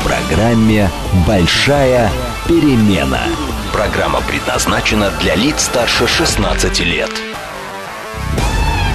в программе «Большая перемена». Программа предназначена для лиц старше 16 лет.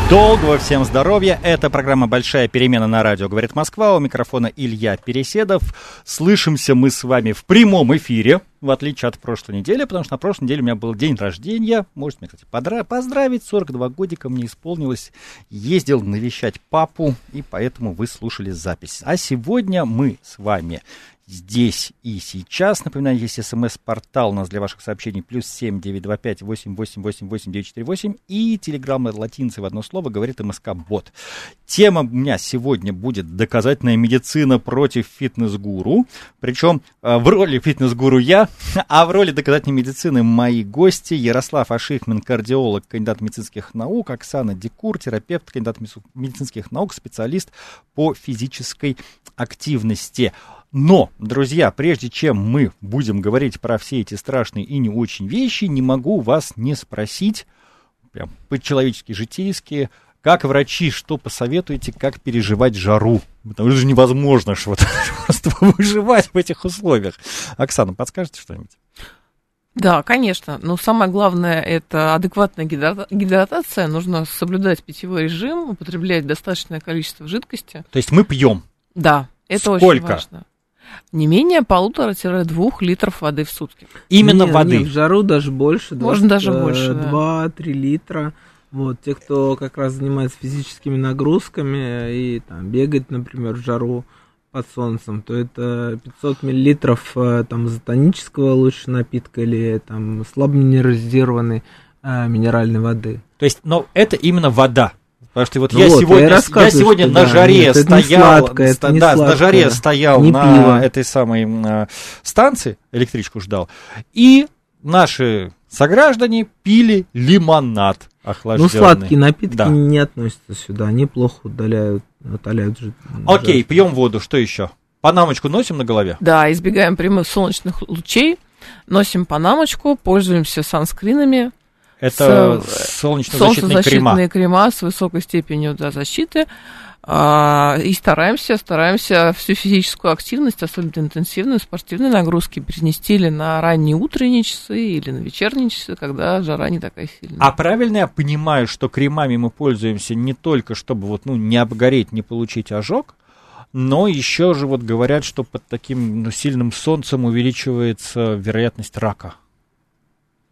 Долгого всем здоровья. Это программа «Большая перемена» на радио «Говорит Москва». У микрофона Илья Переседов. Слышимся мы с вами в прямом эфире, в отличие от прошлой недели, потому что на прошлой неделе у меня был день рождения. Можете меня, кстати, поздравить. 42 годика мне исполнилось. Ездил навещать папу, и поэтому вы слушали запись. А сегодня мы с вами здесь и сейчас. Напоминаю, есть смс-портал у нас для ваших сообщений плюс семь девять два пять восемь восемь восемь восемь девять четыре восемь и телеграмма латинцы в одно слово говорит МСК Бот. Тема у меня сегодня будет доказательная медицина против фитнес-гуру. Причем э, в роли фитнес-гуру я, а в роли доказательной медицины мои гости Ярослав Ашихмин, кардиолог, кандидат медицинских наук, Оксана Декур, терапевт, кандидат медицинских наук, специалист по физической активности. Но, друзья, прежде чем мы будем говорить про все эти страшные и не очень вещи, не могу вас не спросить, прям по-человечески житейски, как врачи, что посоветуете, как переживать жару? Потому что невозможно что-то просто выживать в этих условиях. Оксана, подскажете что-нибудь? Да, конечно. Но самое главное это адекватная гидратация. Нужно соблюдать питьевой режим, употреблять достаточное количество жидкости. То есть мы пьем? Да, это Сколько? очень важно. Не менее полутора-двух литров воды в сутки. Именно Не, воды. не, в жару даже больше. Можно даже больше, да. 2-3 литра. Вот, те, кто как раз занимается физическими нагрузками и там бегает, например, в жару под солнцем, то это 500 миллилитров э, там изотонического лучше напитка или там слабо минерализированной э, минеральной воды. То есть, но это именно вода. Потому что вот Ну я вот, я сегодня, я рассказываю, сегодня что на да, жаре нет, стоял, сладкое, ста- да, на сладкое, жаре стоял не на пиво. этой самой э, станции, электричку ждал, и наши сограждане пили лимонад охлажденный. Ну, сладкие напитки Да. не относятся сюда, они плохо удаляют, утоляют жи- Окей, пьем воду, что еще? Панамочку носим на голове? Да, избегаем прямых солнечных лучей, носим панамочку, пользуемся санскринами, Это С- солнечно-защитные крема. крема с высокой степенью да, защиты. А, и стараемся, стараемся всю физическую активность, особенно интенсивную, спортивные нагрузки, перенести или на ранние утренние часы, или на вечерние часы, когда жара не такая сильная. А правильно я понимаю, что кремами мы пользуемся не только, чтобы вот, ну, не обгореть, не получить ожог, но еще же вот говорят, что под таким ну, сильным солнцем увеличивается вероятность рака.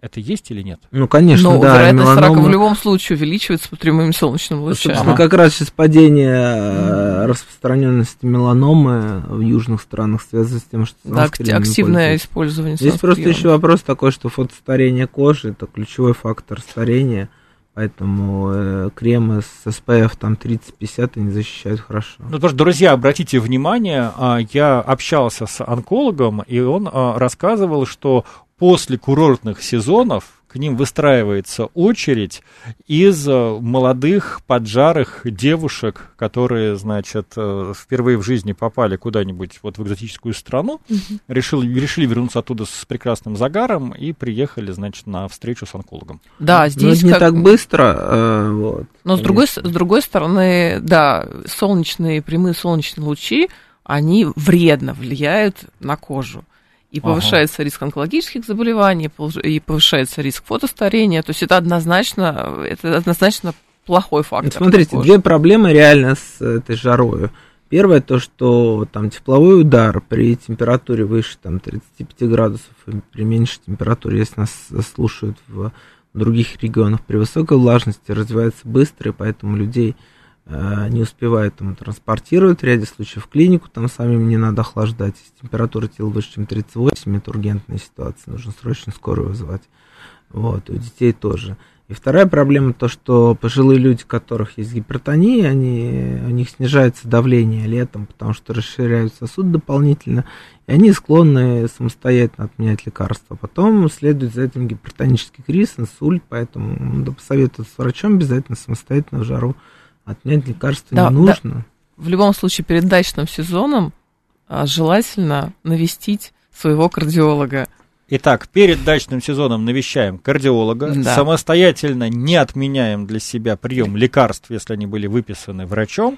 Это есть или нет? Ну, конечно, Но да, вероятность рака в любом случае увеличивается под прямыми солнечными лучами. Собственно, как раз сейчас падение э, распространенности меланомы в южных странах связано с тем, что Да, активное использование Здесь просто еще вопрос такой, что фотостарение кожи это ключевой фактор старения, поэтому э, кремы с SPF там 30-50 они защищают хорошо. Ну, потому что, друзья, обратите внимание, а, я общался с онкологом, и он а, рассказывал, что после курортных сезонов к ним выстраивается очередь из а, молодых поджарых девушек, которые, значит, э, впервые в жизни попали куда-нибудь вот в экзотическую страну, решили, решили вернуться оттуда с прекрасным загаром и приехали, значит, на встречу с онкологом. Да, Но А здесь это не как- так быстро, э, вот. Но с другой, с другой стороны, да, солнечные, прямые солнечные лучи, они вредно влияют на кожу. И Ага. повышается риск онкологических заболеваний, и повышается риск фотостарения. То есть это однозначно, это однозначно плохой фактор. Смотрите, две проблемы реально с этой жарой. Первое то, что там тепловой удар при температуре выше там, 35 градусов и при меньшей температуре, если нас слушают в других регионах, при высокой влажности развивается быстро, и поэтому людей не успевают там, транспортировать в ряде случаев в клинику, там самим не надо охлаждать. Температура тела выше, чем 38, это ургентная ситуация, нужно срочно скорую вызывать. Вот, у детей тоже. И вторая проблема то, что пожилые люди, у которых есть гипертония, они, у них снижается давление летом, потому что расширяют сосуд дополнительно, и они склонны самостоятельно отменять лекарства. Потом следует за этим гипертонический криз, инсульт, поэтому надо посоветоваться с врачом обязательно самостоятельно в жару отменять лекарства Да, не нужно. да. В любом случае, перед дачным сезоном а, желательно навестить своего кардиолога. Итак, перед дачным сезоном навещаем кардиолога, Да. самостоятельно не отменяем для себя прием лекарств, если они были выписаны врачом.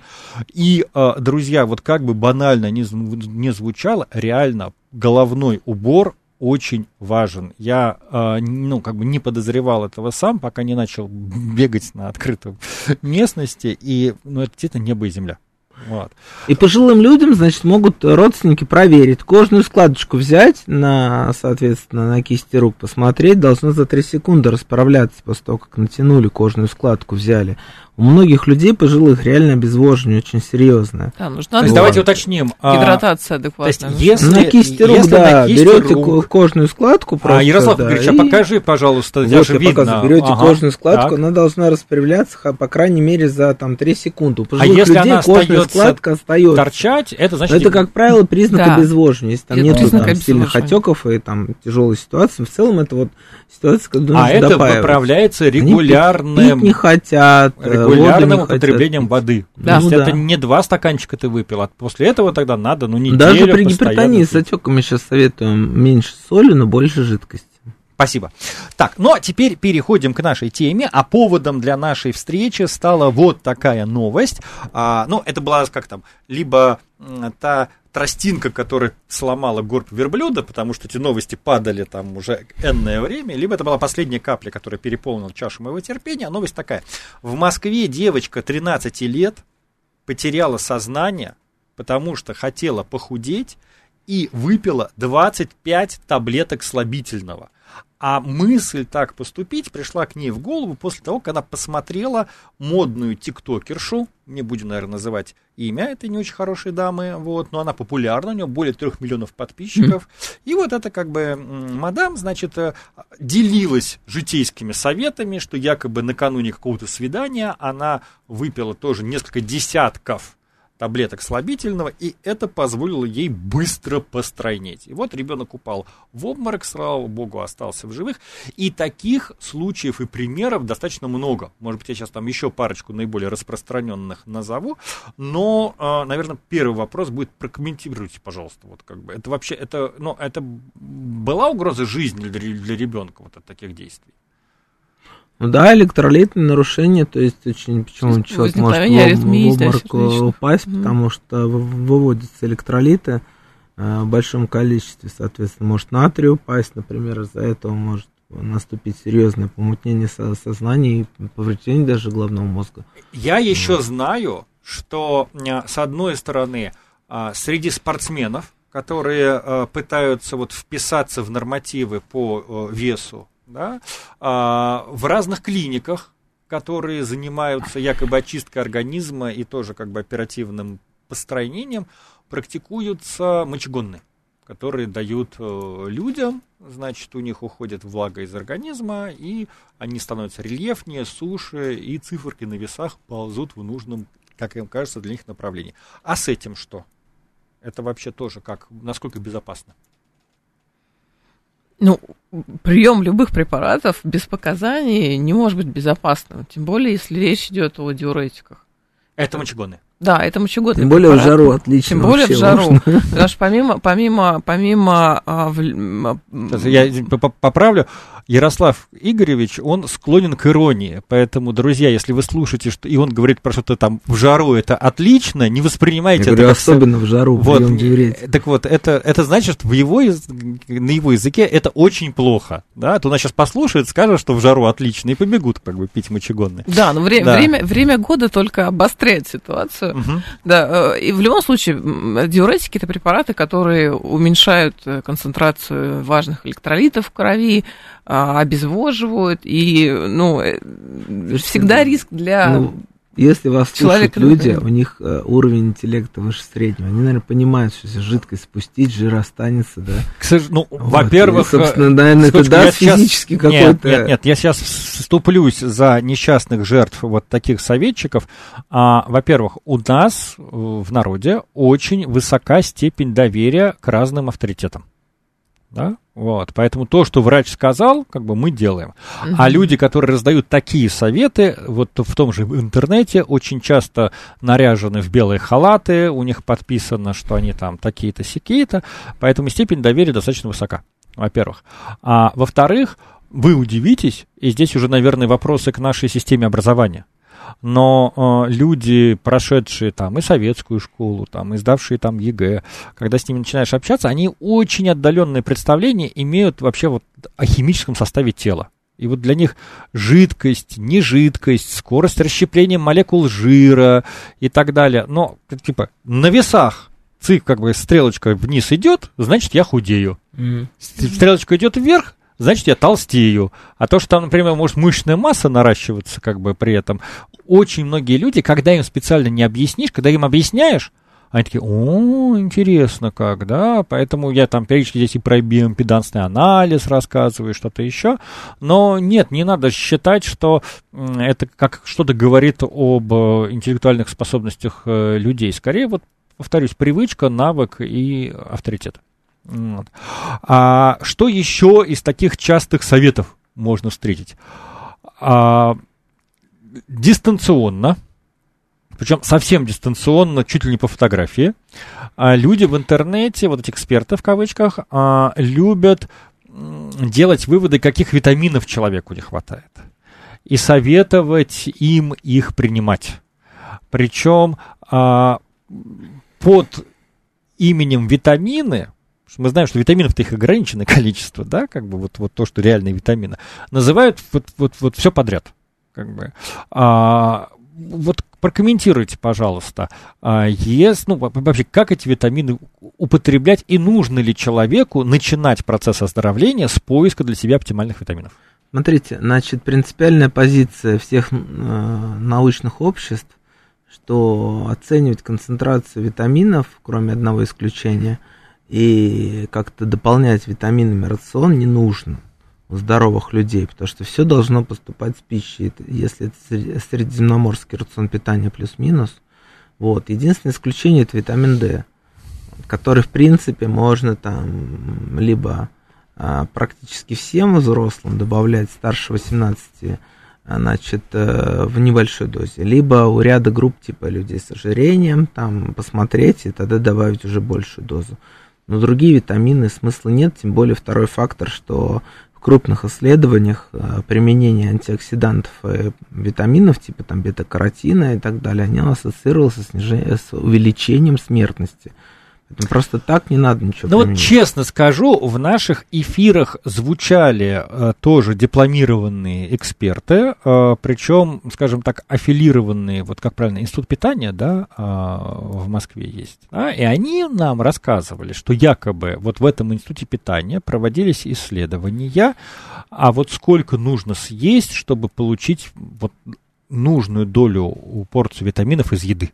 И, э, друзья, вот как бы банально не звучало, реально головной убор очень важен. Я, э, ну, как бы не подозревал этого сам, пока не начал бегать на открытой местности, и, ну, это действительно небо и земля. Вот. И пожилым людям, значит, могут родственники проверить. Кожную складочку взять на, соответственно, на кисти рук, посмотреть. Должно за 3 секунды расправляться после того, как натянули кожную складку, взяли. У многих людей пожилых реально обезвоживание очень серьезное. Да, нужна То есть давайте уточним. а, гидратация то адекватная. есть, нужна. если, на кисти рук, если да, на кисти берете рук- ко- кожную складку просто. а, Ярослав да, Игоревич, а и- покажи, пожалуйста, Вот я же я видно. показываю, берете Ага, кожную складку, так. она должна распрямляться, по крайней мере, за там 3 секунды. У А пожилых если людей она кожная складка остается. торчать, это значит... Но это, как правило, признак Да. обезвоживания. Если там Это нет там, сильных отеков и там тяжелой ситуации, в целом это вот ситуация, когда А нужно это поправляется Они регулярным, Пить не хотят, э, воду регулярным не употреблением хотят. воды. Да. То есть Ну это да. не два стаканчика ты выпил, а после этого тогда надо, ну, неделю Даже при гипертонии с отеками сейчас советуем меньше соли, но больше жидкости. Спасибо. Так, ну а теперь переходим к нашей теме. А поводом для нашей встречи стала вот такая новость. А, ну, это была, как там, либо та тростинка, которая сломала горб верблюда, потому что эти новости падали там уже энное время, либо это была последняя капля, которая переполнила чашу моего терпения. А новость такая. В Москве девочка 13 лет потеряла сознание, потому что хотела похудеть и выпила 25 таблеток слабительного. А мысль так поступить пришла к ней в голову после того, как она посмотрела модную тиктокершу, не будем, наверное, называть имя этой не очень хорошей дамы, вот, но она популярна, у нее более трех миллионов подписчиков. И вот это как бы мадам, значит, э, делилась житейскими советами, что якобы накануне какого-то свидания она выпила тоже несколько десятков таблеток слабительного, и это позволило ей быстро постройнеть. И вот ребенок упал в обморок, слава богу, остался в живых. И таких случаев и примеров достаточно много. Может быть, я сейчас там еще парочку наиболее распространенных назову, но, э, наверное, первый вопрос будет прокомментируйте, пожалуйста, вот как бы это вообще это, ну, это была угроза жизни для, для ребенка вот от таких действий? Ну да, электролитные нарушения, то есть очень почему Есть человек может в, в обморок сердечных. упасть, потому что выводятся электролиты э, в большом количестве, соответственно, может натрий упасть, например, из-за этого может наступить серьезное помутнение со- сознания и повреждение даже головного мозга. Я еще знаю, что а, с одной стороны среди спортсменов, которые пытаются вот вписаться в нормативы по э, весу, да, а, в разных клиниках, которые занимаются якобы очисткой организма и тоже как бы оперативным построением, практикуются мочегонные которые дают э, людям, значит, у них уходит влага из организма, и они становятся рельефнее, суше, и циферки на весах ползут в нужном, как им кажется, для них направлении. А с этим что? Это вообще тоже как, насколько безопасно? Ну, прием любых препаратов без показаний не может быть безопасным, тем более, если речь идет о диуретиках. Это мочегонные. Да, это мочегонный Тем более в препарат. жару отлично. Тем более в жару. можно. Потому что помимо, помимо, помимо а, в- Сейчас я по- по- поправлю. Ярослав Игоревич, он склонен к иронии. Поэтому, друзья, если вы слушаете, что и он говорит про что-то там в жару, это отлично, не Я воспринимайте говорю, это как со- особенно в жару, Вот, диуретика. так вот, это, это значит, что в его, на его языке это очень плохо, да, то нас сейчас послушают, скажут, что в жару отлично, и побегут как бы пить мочегонные. Да, но вре- Да. Время, время года только обостряет ситуацию. Мгм. Да, э, и в любом случае диуретики это препараты, которые уменьшают э, концентрацию важных электролитов в крови, обезвоживают, и ну, э, всегда риск для Ну, если вас Человек слушают люди, у них э, уровень интеллекта выше среднего, они, наверное, понимают, что если жидкость спустить, жир останется, да. К сож- Ну, Вот. во-первых, И, собственно, э, наверное, это секундочку, я даст сейчас- физически Нет, какой-то... Нет, нет, я сейчас вступлюсь за несчастных жертв вот таких советчиков. А, во-первых, у нас э, в народе очень высока степень доверия к разным авторитетам. Да? Вот. Поэтому то, что врач сказал, как бы мы делаем. А люди, которые раздают такие советы, вот в том же интернете, очень часто наряжены в белые халаты, у них подписано, что они там такие-то сякие-то, поэтому степень доверия достаточно высока, во-первых. А во-вторых, вы удивитесь, и здесь уже, наверное, вопросы к нашей системе образования. Но э, люди, прошедшие там и советскую школу, там, и сдавшие там ЕГЭ, когда с ними начинаешь общаться, они очень отдаленные представления имеют вообще вот о химическом составе тела. И вот для них жидкость, не жидкость, скорость расщепления молекул жира и так далее. Но, типа, на весах циф, как бы стрелочка вниз идет, значит, я худею. Мгм. Стрелочка идет вверх, значит, я толстею. А то, что там, например, может мышечная масса наращиваться, как бы при этом, очень многие люди, когда им специально не объяснишь, когда им объясняешь, они такие, о, интересно как, да, поэтому я там периодически здесь и про биоимпедансный анализ рассказываю, что-то еще, но нет, не надо считать, что это как что-то говорит об э, интеллектуальных способностях э, людей, скорее вот, повторюсь, привычка, навык и авторитет. Вот. А что еще из таких частых советов можно встретить? А, дистанционно, причем совсем дистанционно, чуть ли не по фотографии, а, люди в интернете, вот эти эксперты в кавычках, а, любят делать выводы, каких витаминов человеку не хватает, и советовать им их принимать. Причем а, под именем витамины, мы знаем, что витаминов-то их ограниченное количество, да, как бы вот, вот то, что реальные витамины, называют вот, вот, вот все подряд. Как бы. А, вот прокомментируйте, пожалуйста, а, ес- ну, во- вообще, как эти витамины употреблять и нужно ли человеку начинать процесс оздоровления с поиска для себя оптимальных витаминов? Смотрите, значит, принципиальная позиция всех э, научных обществ, что оценивать концентрацию витаминов, кроме одного исключения, и как-то дополнять витаминами рацион не нужно у здоровых людей, потому что все должно поступать с пищей. Если это сре- средиземноморский рацион питания плюс-минус, вот. Единственное исключение это витамин D, который, в принципе, можно там либо а, практически всем взрослым добавлять старше 18 а, значит, э, в небольшой дозе, либо у ряда групп типа людей с ожирением, там посмотреть и тогда добавить уже большую дозу. Но другие витамины смысла нет, тем более второй фактор, что в крупных исследованиях э, применение антиоксидантов и витаминов, типа там бета-каротина и так далее, они ассоциировалось со снижением, с увеличением смертности. Просто так не надо ничего Ну вот честно скажу, в наших эфирах звучали э, тоже дипломированные эксперты, э, причем, скажем так, аффилированные, вот как правильно, институт питания, да, э, в Москве есть, да, и они нам рассказывали, что якобы вот в этом институте питания проводились исследования, а вот сколько нужно съесть, чтобы получить вот нужную долю порцию витаминов из еды.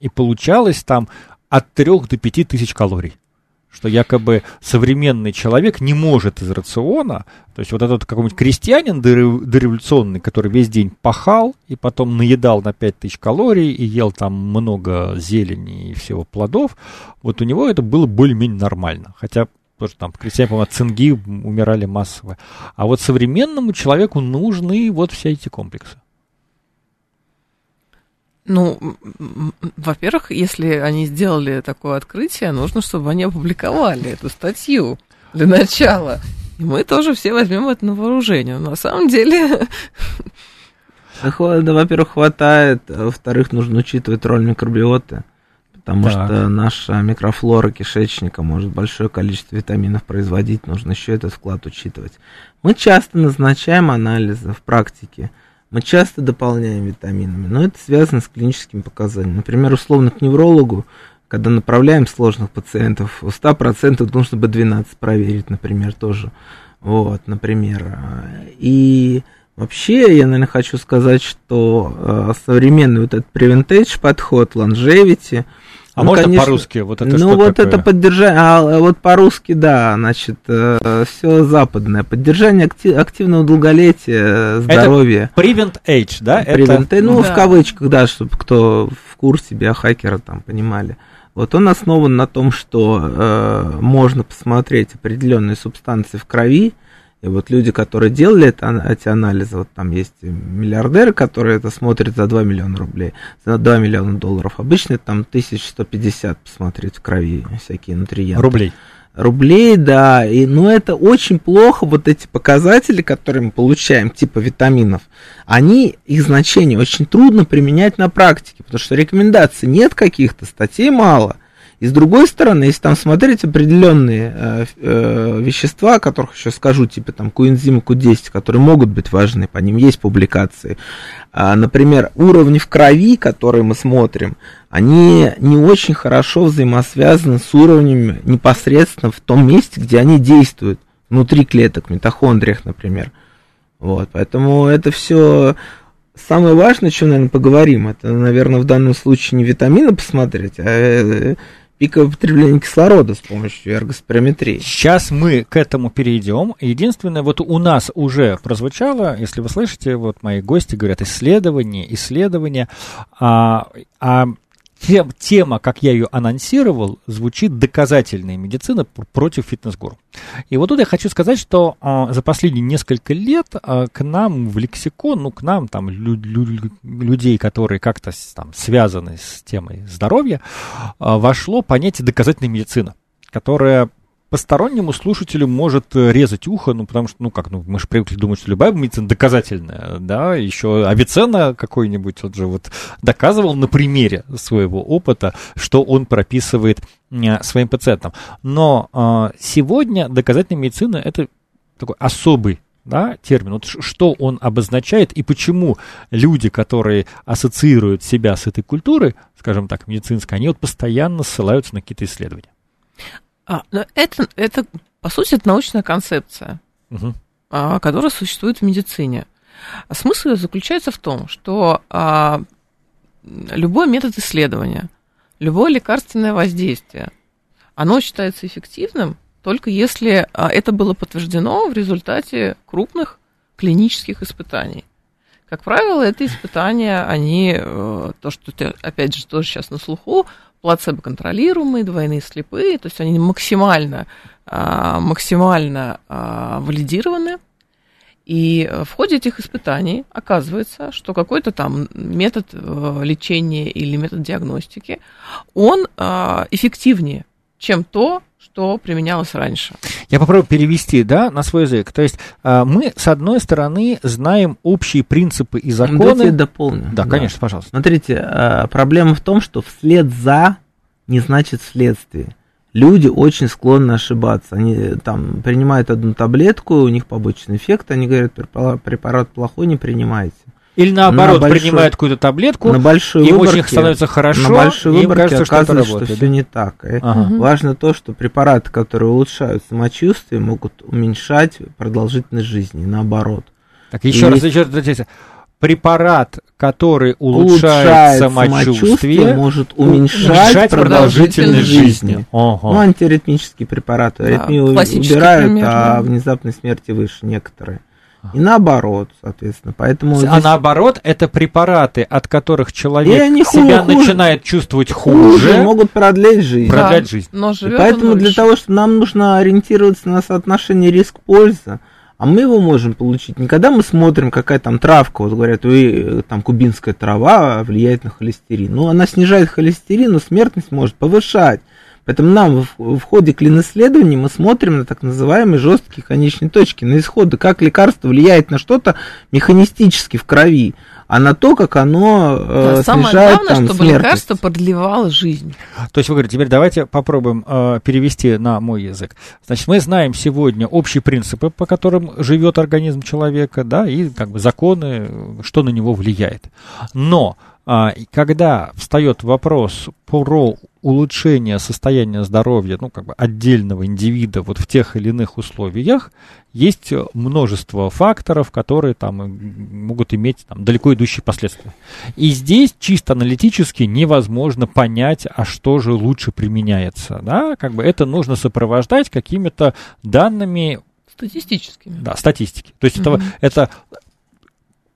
И получалось там от 3 до 5 тысяч калорий. Что якобы современный человек не может из рациона, то есть вот этот какой-нибудь крестьянин дорев- дореволюционный, который весь день пахал и потом наедал на 5 тысяч калорий и ел там много зелени и всего плодов, вот у него это было более-менее нормально. Хотя тоже там крестьяне, по-моему, от цинги умирали массово. А вот современному человеку нужны вот все эти комплексы. Ну, во-первых, если они сделали такое открытие, нужно, чтобы они опубликовали эту статью для начала. И мы тоже все возьмем это на вооружение. Но на самом деле, да, во-первых, хватает, а во-вторых, нужно учитывать роль микробиоты, потому Так. что наша микрофлора кишечника может большое количество витаминов производить, нужно еще этот вклад учитывать. Мы часто назначаем анализы в практике, мы часто дополняем витаминами, но это связано с клиническими показаниями. Например, условно к неврологу, когда направляем сложных пациентов, у 100% нужно бы 12 проверить, например, тоже. Вот, например. И Вообще, я, наверное, хочу сказать, что э, современный вот этот preventage подход, longevity, А ну, можно конечно, по-русски? Вот это ну, что вот такое? это поддержание, а вот по-русски, да, значит, все западное. Поддержание акти- активного долголетия, здоровья. Prevent Age, да? Prevent- Это... ну, Да. в кавычках, да, чтобы кто в курсе биохакера там понимали. Вот он основан на том, что э, можно посмотреть определенные субстанции в крови, и вот люди, которые делали это, эти анализы, вот там есть миллиардеры, которые это смотрят за 2 миллиона рублей, за 2 миллиона долларов. Обычно там 1150 посмотреть в крови всякие нутриенты Рублей. рублей, да, и, но это очень плохо, вот эти показатели, которые мы получаем, типа витаминов, они, их значение очень трудно применять на практике, потому что рекомендаций нет каких-то, статей мало. И с другой стороны, если там смотреть определенные э, э, вещества, о которых еще скажу, типа там коэнзимы Q10, которые могут быть важны, по ним есть публикации, а, например, уровни в крови, которые мы смотрим, они не очень хорошо взаимосвязаны с уровнями непосредственно в том месте, где они действуют, внутри клеток, митохондриях, например. Вот, поэтому это все самое важное, о чем, наверное, поговорим, это, наверное, в данном случае не витамины посмотреть, а э, пиковое потребление кислорода с помощью эргоспирометрии. Сейчас мы к этому перейдем. Единственное, вот у нас уже прозвучало, если вы слышите, вот мои гости говорят, исследование, исследование, а, а тем- тема, как я ее анонсировал, звучит доказательная медицина пр- против фитнес-гуру. И вот тут я хочу сказать, что а, за последние несколько лет а, к нам в лексикон, ну, к нам, там, лю- лю- людей, которые как-то там связаны с темой здоровья, а, вошло понятие доказательной медицины, которое постороннему слушателю может э, резать ухо, ну, потому что, ну, как, ну, мы же привыкли думать, что любая медицина доказательная, да, еще Авиценна какой-нибудь, он же вот доказывал на примере своего опыта, что он прописывает э, своим пациентам. Но э, сегодня доказательная медицина – это такой особый да, термин. Вот что он обозначает и почему люди, которые ассоциируют себя с этой культурой, скажем так, медицинской, они вот постоянно ссылаются на какие-то исследования. А, но это, это, по сути, это научная концепция, Мгм. а, которая существует в медицине. А Смысл ее заключается в том, что а, любой метод исследования, любое лекарственное воздействие, оно считается эффективным только если а, это было подтверждено в результате крупных клинических испытаний. Как правило, это испытания, они, э, то, что ты, опять же, тоже сейчас на слуху, плацебо-контролируемые, двойные слепые, то есть они максимально, а, максимально а, валидированы. И в ходе этих испытаний оказывается, что какой-то там метод э, лечения или метод диагностики, он а, эффективнее, чем то, что применялось раньше. Я попробую перевести, да, на свой язык. То есть а, мы, с одной стороны, знаем общие принципы и Давайте я законы. дополню. Да, конечно, пожалуйста. Смотрите, э, проблема в том, что вслед за не значит следствие. Люди очень склонны ошибаться. Они там принимают одну таблетку, у них побочный эффект, они говорят, «Препара- препарат плохой, не принимайте. Или наоборот, На большой- принимают какую-то таблетку, на большой им выборке, очень становится хорошо, на большой и им выборке кажется, что это оказывается, что, работает. все не так. И Ага. Важно то, что препараты, которые улучшают самочувствие, могут уменьшать продолжительность жизни, наоборот. Так, еще И раз, еще раз, препарат, который улучшает, самочувствие, может уменьшать уменьшать продолжительность жизни. жизни. Ага. Ну, антиаритмические препараты. Да, Аритмию классический убирают, пример, а да. внезапной смерти выше некоторые. И наоборот, соответственно. Поэтому А здесь наоборот, это препараты, от которых И человек они себя хуже- начинает чувствовать хуже хуже. могут продлить жизнь. Про- Продлять жизнь. Но И живет поэтому для того, чтобы нам нужно ориентироваться на соотношение риск-польза, а мы его можем получить не когда мы смотрим, какая там травка, вот говорят, «Ой, там кубинская трава влияет на холестерин. Ну, она снижает холестерин, но смертность может повышать. Поэтому нам в, в ходе клинисследований мы смотрим на так называемые жесткие конечные точки, на исходы, как лекарство влияет на что-то механистически в крови, а на то, как оно э, Да, самое снижает главное, там чтобы смертность. лекарство продлевало жизнь. То есть вы говорите, теперь давайте попробуем э, перевести на мой язык. Значит, мы знаем сегодня общие принципы, по которым живет организм человека, да, и как бы законы, э, что на него влияет. Но когда встает вопрос про улучшение состояния здоровья, ну, как бы отдельного индивида вот в тех или иных условиях, есть множество факторов, которые там могут иметь там, далеко идущие последствия. И здесь чисто аналитически невозможно понять, а что же лучше применяется. Да? Как бы это нужно сопровождать какими-то данными Статистическими. Да, статистики. То есть угу. это, это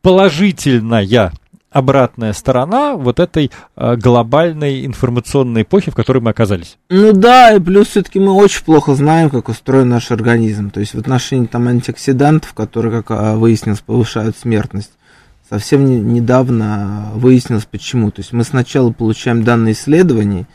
положительная обратная сторона вот этой э, глобальной информационной эпохи, в которой мы оказались. Ну да, и плюс все-таки мы очень плохо знаем, как устроен наш организм. То есть в отношении там антиоксидантов, которые, как а, выяснилось, повышают смертность, совсем не, недавно выяснилось почему. То есть мы сначала получаем данные исследований,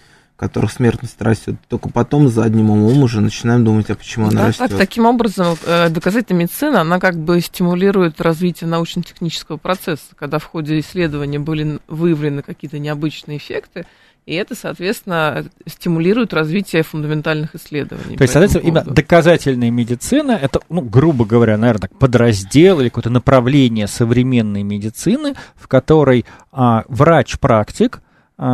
которых смертность растет. Только потом задним умом уже начинаем думать, а почему она да, растет. Так, таким образом, э, доказательная медицина, она как бы стимулирует развитие научно-технического процесса, когда в ходе исследования были выявлены какие-то необычные эффекты, и это, соответственно, стимулирует развитие фундаментальных исследований. То есть, соответственно, именно доказательная медицина, это, ну, грубо говоря, наверное, так, подраздел или какое-то направление современной медицины, в которой а, врач-практик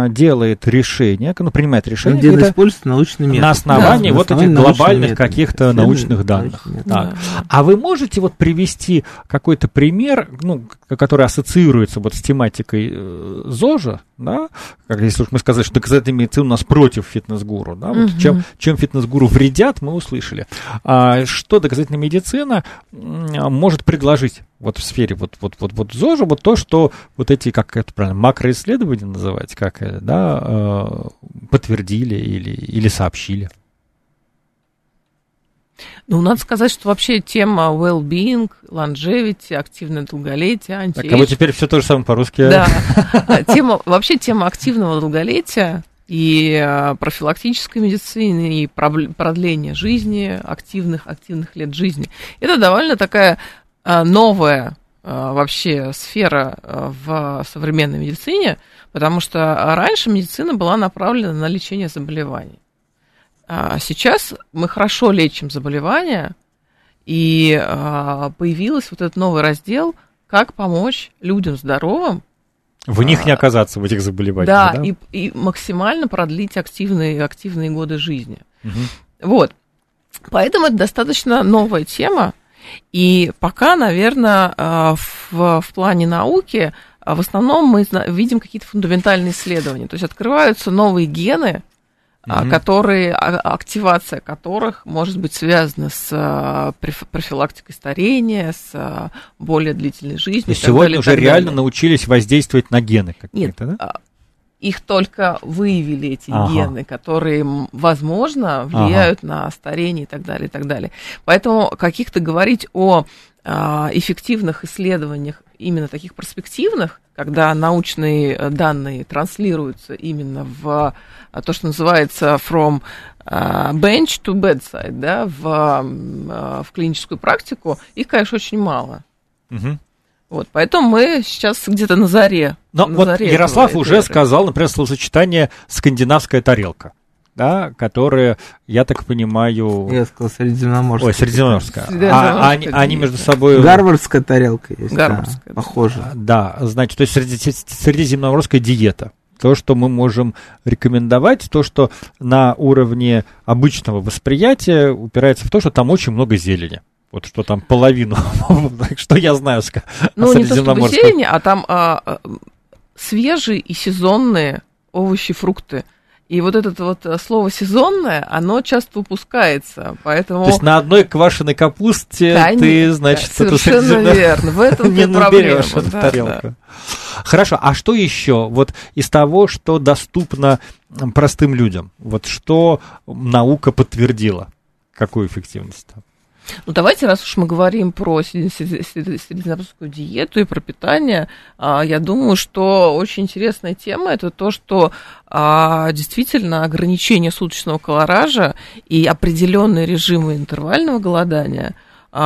делает решение, ну, принимает решение. Где используется научный метод. На основании да, вот этих глобальных каких-то научных данных. Научный так. Да. А вы можете вот привести какой-то пример, ну, который ассоциируется вот с тематикой э, ЗОЖа, да, как если уж мы сказали, что доказательная медицина у нас против фитнес-гуру, да, вот угу. чем, чем фитнес-гуру вредят, мы услышали. А что доказательная медицина может предложить вот в сфере вот, вот, вот, вот ЗОЖа, вот то, что вот эти, как это правильно, макроисследования называть, как, э, да, э, подтвердили или, или сообщили. Ну, надо сказать, что вообще тема well-being, longevity, активное долголетие, анти Так, а вот теперь все то же самое по-русски. Да. Тема, вообще тема активного долголетия и а, профилактической медицины, и продления жизни, активных, активных лет жизни. Это довольно такая а, новая а, вообще сфера в современной медицине, потому что раньше медицина была направлена на лечение заболеваний. А сейчас мы хорошо лечим заболевания, и а, появился вот этот новый раздел, как помочь людям здоровым. В них не оказаться, в этих заболеваниях. Да, да? И, и максимально продлить активные, активные годы жизни. Угу. Вот. Поэтому это достаточно новая тема. И пока, наверное, а, в, в плане науки в основном мы видим какие-то фундаментальные исследования. То есть открываются новые гены, mm-hmm. которые, а, активация которых может быть связана с а, профилактикой старения, с более длительной жизнью. То сегодня далее, уже реально научились воздействовать на гены какие-то, Нет, да? Их только выявили эти ага. гены, которые, возможно, влияют ага. на старение и так далее, и так далее. Поэтому каких-то говорить о эффективных исследованиях, именно таких перспективных, когда научные э, данные транслируются именно в а, то, что называется from а, bench to bedside, да, в, а, в клиническую практику, их, конечно, очень мало. Угу. Вот, поэтому мы сейчас где-то на заре. Но на вот заре Ярослав этого, уже этого. сказал, например, словосочетание «скандинавская тарелка» да, которые, я так понимаю... Я сказал средиземноморская. Ой, средиземноморская. средиземноморская а, они, они между собой... Гарвардская тарелка есть, Гарвардская, да, похоже. Да, значит, то есть средиземноморская диета то, что мы можем рекомендовать, то, что на уровне обычного восприятия упирается в то, что там очень много зелени. Вот что там половину, что я знаю Ну, не то чтобы зелени, а там а, а, свежие и сезонные овощи, фрукты. И вот это вот э, слово сезонное, оно часто упускается, поэтому... То есть на одной квашеной капусте Конечно, ты, значит, совершенно это верно. В этом не проблема. эту да, тарелку. Да. Хорошо, а что еще вот из того, что доступно простым людям? Вот что наука подтвердила? Какую эффективность там? Ну, давайте, раз уж мы говорим про средиземноморскую диету и про питание, а, я думаю, что очень интересная тема это то, что а, действительно ограничение суточного колоража и определенные режимы интервального голодания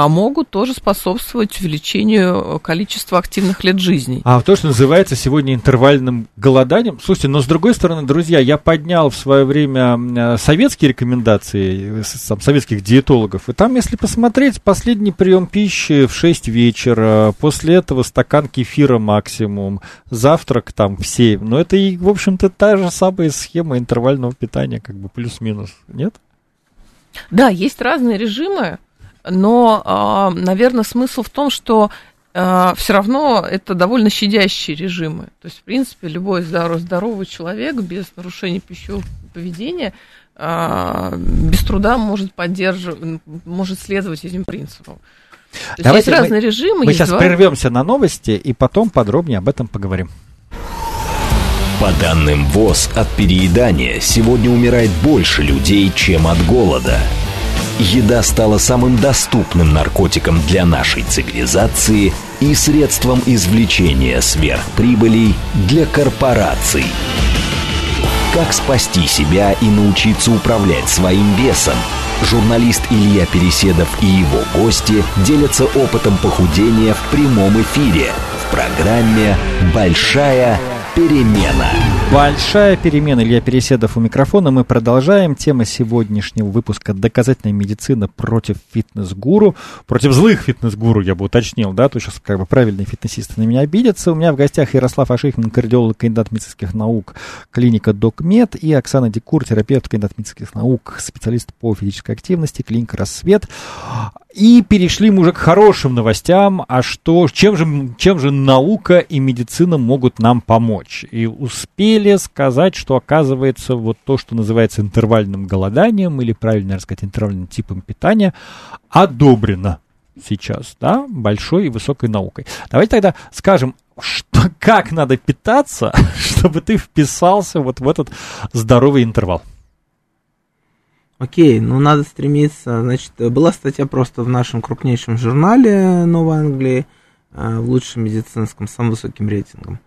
могут тоже способствовать увеличению количества активных лет жизни. А то, что называется сегодня интервальным голоданием. Слушайте, но с другой стороны, друзья, я поднял в свое время э, советские рекомендации там, советских диетологов. И там, если посмотреть, последний прием пищи в 6 вечера, после этого стакан кефира максимум, завтрак там в 7. Но это и, в общем-то, та же самая схема интервального питания, как бы плюс-минус, нет? Да, есть разные режимы, но, а, наверное, смысл в том, что а, все равно это довольно щадящие режимы. То есть, в принципе, любой здоровый, здоровый человек без нарушения пищевого поведения а, без труда может поддерживать, может следовать этим принципам. То Давайте есть разные мы, режимы. Мы сейчас два... прервемся на новости и потом подробнее об этом поговорим. По данным ВОЗ, от переедания сегодня умирает больше людей, чем от голода – еда стала самым доступным наркотиком для нашей цивилизации и средством извлечения сверхприбылей для корпораций. Как спасти себя и научиться управлять своим весом? Журналист Илья Переседов и его гости делятся опытом похудения в прямом эфире в программе «Большая перемена». Большая перемена. Илья Переседов у микрофона. Мы продолжаем. Тема сегодняшнего выпуска «Доказательная медицина против фитнес-гуру». Против злых фитнес-гуру, я бы уточнил, да, то сейчас как бы правильные фитнесисты на меня обидятся. У меня в гостях Ярослав Ашихман, кардиолог, кандидат медицинских наук, клиника Докмед, и Оксана Декур, терапевт, кандидат медицинских наук, специалист по физической активности, клиника Рассвет. И перешли мы уже к хорошим новостям. А что, чем же, чем же наука и медицина могут нам помочь? И успели сказать, что оказывается вот то, что называется интервальным голоданием, или правильно сказать, интервальным типом питания, одобрено сейчас, да, большой и высокой наукой. Давайте тогда скажем, что, как надо питаться, чтобы ты вписался вот в этот здоровый интервал. Окей, ну надо стремиться, значит, была статья просто в нашем крупнейшем журнале Новой Англии, э, в лучшем медицинском, с самым высоким рейтингом,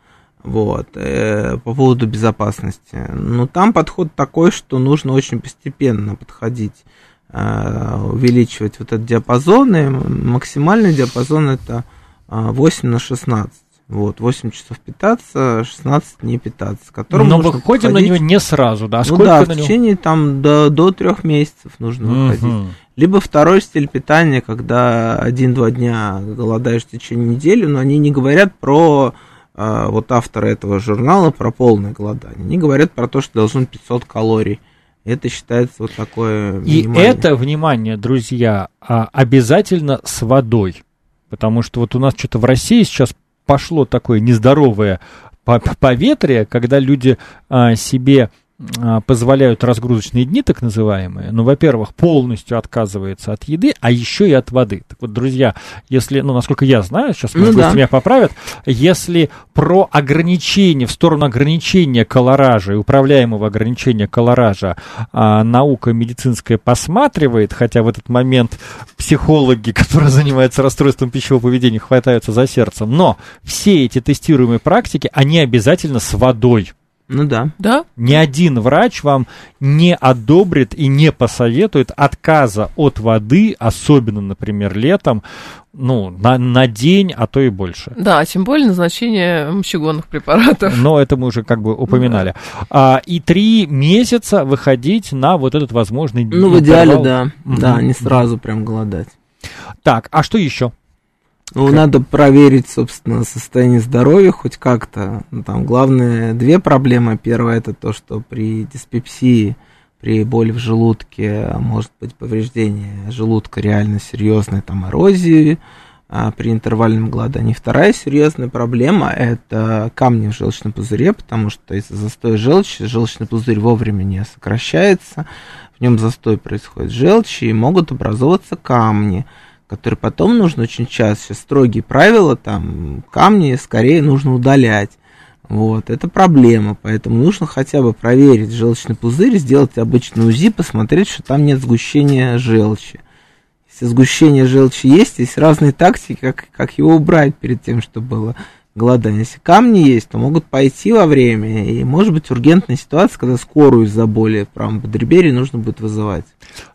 вот, э, по поводу безопасности. Но там подход такой, что нужно очень постепенно подходить, э, увеличивать вот этот диапазон, и максимальный диапазон это 8 на 16. Вот, 8 часов питаться, 16 не питаться. Которым Но выходим на него не сразу, да? А ну да, в него? течение там до, до 3 месяцев нужно угу. выходить. Либо второй стиль питания, когда один-два дня голодаешь в течение недели, но они не говорят про а, вот автора этого журнала, про полное голодание. Они говорят про то, что должно 500 калорий. Это считается вот такое И это, внимание, друзья, а, обязательно с водой. Потому что вот у нас что-то в России сейчас пошло такое нездоровое поветрие, когда люди а, себе позволяют разгрузочные дни, так называемые, ну, во-первых, полностью отказывается от еды, а еще и от воды. Так вот, друзья, если, ну, насколько я знаю, сейчас ну, да. меня поправят, если про ограничение, в сторону ограничения колоража и управляемого ограничения колоража а, наука медицинская посматривает, хотя в этот момент психологи, которые занимаются расстройством пищевого поведения, хватаются за сердце, но все эти тестируемые практики, они обязательно с водой. Ну да. Да. Ни один врач вам не одобрит и не посоветует отказа от воды, особенно, например, летом, ну, на, на день, а то и больше. Да, тем более назначение мочегонных препаратов. Но это мы уже как бы упоминали. Да. А, и три месяца выходить на вот этот возможный Ну, в идеале, да. Угу. Да, не сразу прям голодать. Так, а что еще? Ну, как... надо проверить, собственно, состояние здоровья хоть как-то. Ну, там главные две проблемы. Первая это то, что при диспепсии, при боли в желудке может быть повреждение желудка реально серьезной там эрозии а при интервальном голодании. Вторая серьезная проблема – это камни в желчном пузыре, потому что из-за застоя желчи желчный пузырь вовремя не сокращается, в нем застой происходит желчи, и могут образовываться камни – который потом нужно очень часто, строгие правила, там, камни скорее нужно удалять. Вот, это проблема, поэтому нужно хотя бы проверить желчный пузырь, сделать обычный УЗИ, посмотреть, что там нет сгущения желчи. Если сгущение желчи есть, есть разные тактики, как, как его убрать перед тем, чтобы было голодания. Если камни есть, то могут пойти во время, и может быть ургентная ситуация, когда скорую из-за боли в правом подреберье нужно будет вызывать.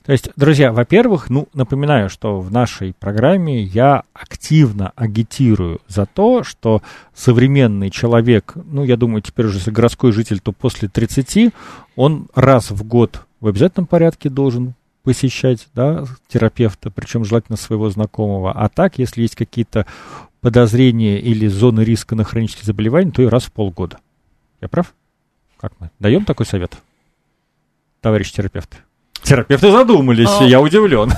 То есть, друзья, во-первых, ну, напоминаю, что в нашей программе я активно агитирую за то, что современный человек, ну, я думаю, теперь уже если городской житель, то после 30, он раз в год в обязательном порядке должен посещать да, терапевта, причем желательно своего знакомого. А так, если есть какие-то подозрения или зоны риска на хронические заболевания, то и раз в полгода. Я прав? Как мы? Даем такой совет, товарищ терапевт? Терапевты задумались, а... я удивлен.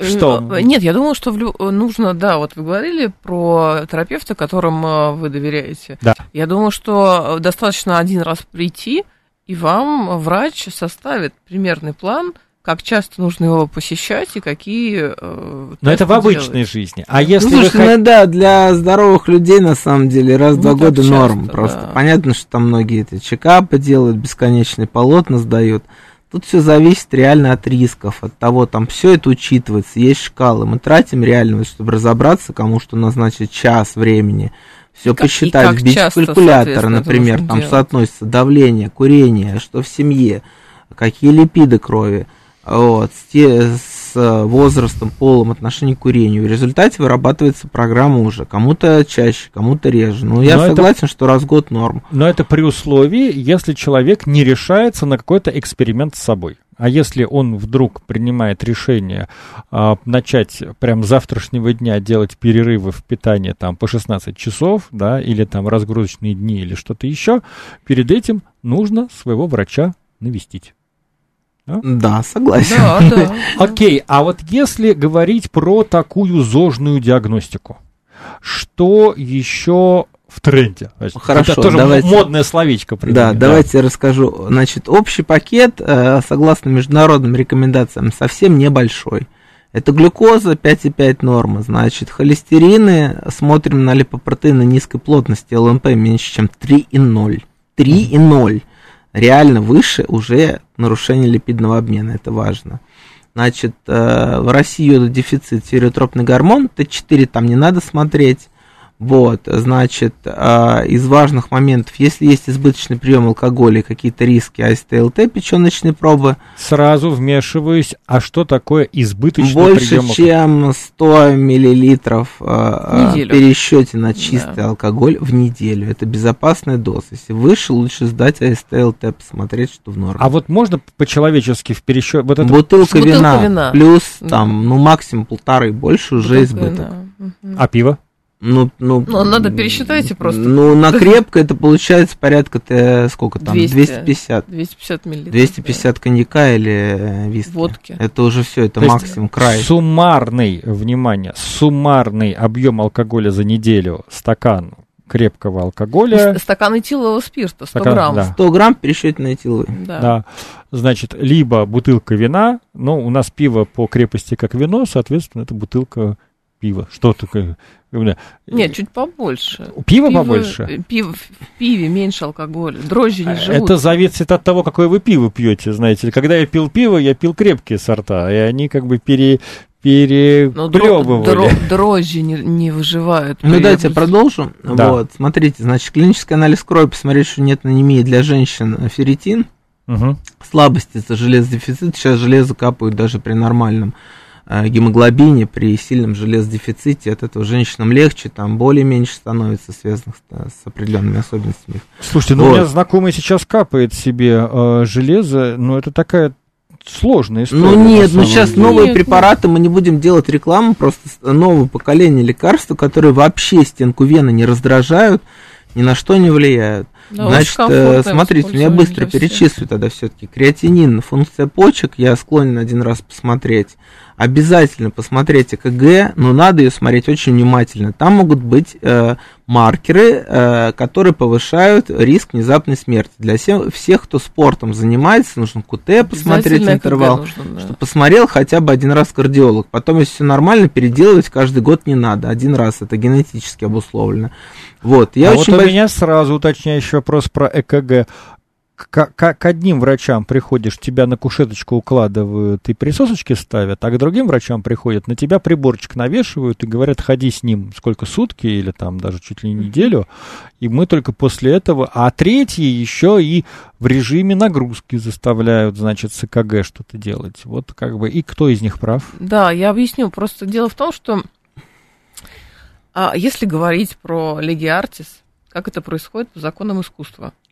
что? Нет, я думала, что нужно, да, вот вы говорили про терапевта, которым вы доверяете. Да. Я думаю, что достаточно один раз прийти, и вам врач составит примерный план, как часто нужно его посещать и какие... Э, Но это в обычной делать. жизни. А если ну, слушайте, вы... ну да, для здоровых людей на самом деле раз в два года часто, норм. Просто да. понятно, что там многие это чекапы делают, бесконечные полотна сдают. Тут все зависит реально от рисков, от того, там все это учитывается, есть шкалы. Мы тратим реально, чтобы разобраться, кому что назначить час времени, все и посчитать, как, вбить в калькулятор, например, там делать. соотносится давление, курение, что в семье, какие липиды крови вот, с, те, с э, возрастом, полом, отношением к курению. В результате вырабатывается программа уже. Кому-то чаще, кому-то реже. Ну, я но согласен, это, что раз в год норм. Но это при условии, если человек не решается на какой-то эксперимент с собой. А если он вдруг принимает решение а, начать прям с завтрашнего дня делать перерывы в питании там по 16 часов, да, или там разгрузочные дни или что-то еще, перед этим нужно своего врача навестить. Да, да согласен. Да, да. Окей, а вот если говорить про такую зожную диагностику, что еще в тренде. Хорошо, это тоже давайте, модное словечко. Да, да, давайте я расскажу. Значит, общий пакет, э, согласно международным рекомендациям, совсем небольшой. Это глюкоза 5,5 норма, значит, холестерины, смотрим на липопротеины низкой плотности, ЛНП меньше, чем 3,0. 3,0 реально выше уже нарушение липидного обмена, это важно. Значит, э, в России йододефицит, тиреотропный гормон, Т4 там не надо смотреть, вот, значит, э, из важных моментов, если есть избыточный прием алкоголя и какие-то риски АСТ-ЛТ, печеночные пробы. Сразу вмешиваюсь, а что такое избыточный Больше, прием Больше, чем 100 миллилитров э, э пересчете на чистый да. алкоголь в неделю. Это безопасная доза. Если выше, лучше сдать АСТ-ЛТ, посмотреть, что в норме. А вот можно по-человечески в пересчете? Вот это... Бутылка, вина, вина, плюс там, ну, максимум полторы, больше уже Бутылка избыток. Вина. А пиво? Ну, ну, ну, надо пересчитайте просто. Ну, на крепко это получается порядка, -то, сколько там, 200, 250. 250 миллилитров. 250 да. коньяка или э, виски. Водки. Это уже все, это То максимум, край. Суммарный, внимание, суммарный объем алкоголя за неделю, стакан крепкого алкоголя. Стакан этилового спирта, 100 стакан, грамм. Да. 100 грамм пересчет на этиловый. Да. да. Значит, либо бутылка вина, но у нас пиво по крепости как вино, соответственно, это бутылка пива. Что такое? Нет, чуть побольше. Пиво, пиво побольше? Пиво, в пиве меньше алкоголя. Дрожжи не живут. Это зависит от того, какое вы пиво пьете, знаете. Когда я пил пиво, я пил крепкие сорта, и они как бы пере, переплевывали. Дро, дрожжи не, не выживают. Ну, дайте я продолжу. Да. Вот, смотрите, значит, клинический анализ крови, посмотреть, что нет анемии для женщин ферритин. Угу. Слабости за железодефицит. Сейчас железо капают даже при нормальном Э, гемоглобине при сильном железодефиците, от этого женщинам легче, там боли меньше становится, связанных с, с определенными особенностями. Слушайте, ну вот. у меня знакомый сейчас капает себе э, железо, но это такая сложная история. Ну нет, ну сейчас деле. новые нет, препараты, мы не будем делать рекламу, просто новое поколение лекарств, которые вообще стенку вены не раздражают, ни на что не влияют. Да, Значит, э, смотрите, меня быстро перечислю тогда все-таки. Креатинин, функция почек, я склонен один раз посмотреть обязательно посмотреть ЭКГ, но надо ее смотреть очень внимательно. Там могут быть э, маркеры, э, которые повышают риск внезапной смерти. Для всех, всех, кто спортом занимается, нужно КТ посмотреть интервал, нужно, да. чтобы посмотрел хотя бы один раз кардиолог. Потом, если все нормально, переделывать каждый год не надо. Один раз это генетически обусловлено. Вот, я а очень вот у больш... меня сразу уточняющий вопрос про ЭКГ. К, к, к одним врачам приходишь, тебя на кушеточку укладывают и присосочки ставят, а к другим врачам приходят, на тебя приборчик навешивают и говорят, ходи с ним сколько сутки или там даже чуть ли не неделю, и мы только после этого, а третьи еще и в режиме нагрузки заставляют, значит, с ЭКГ что-то делать. Вот как бы, и кто из них прав? Да, я объясню. Просто дело в том, что а, если говорить про Леги Артис, как это происходит по законам искусства –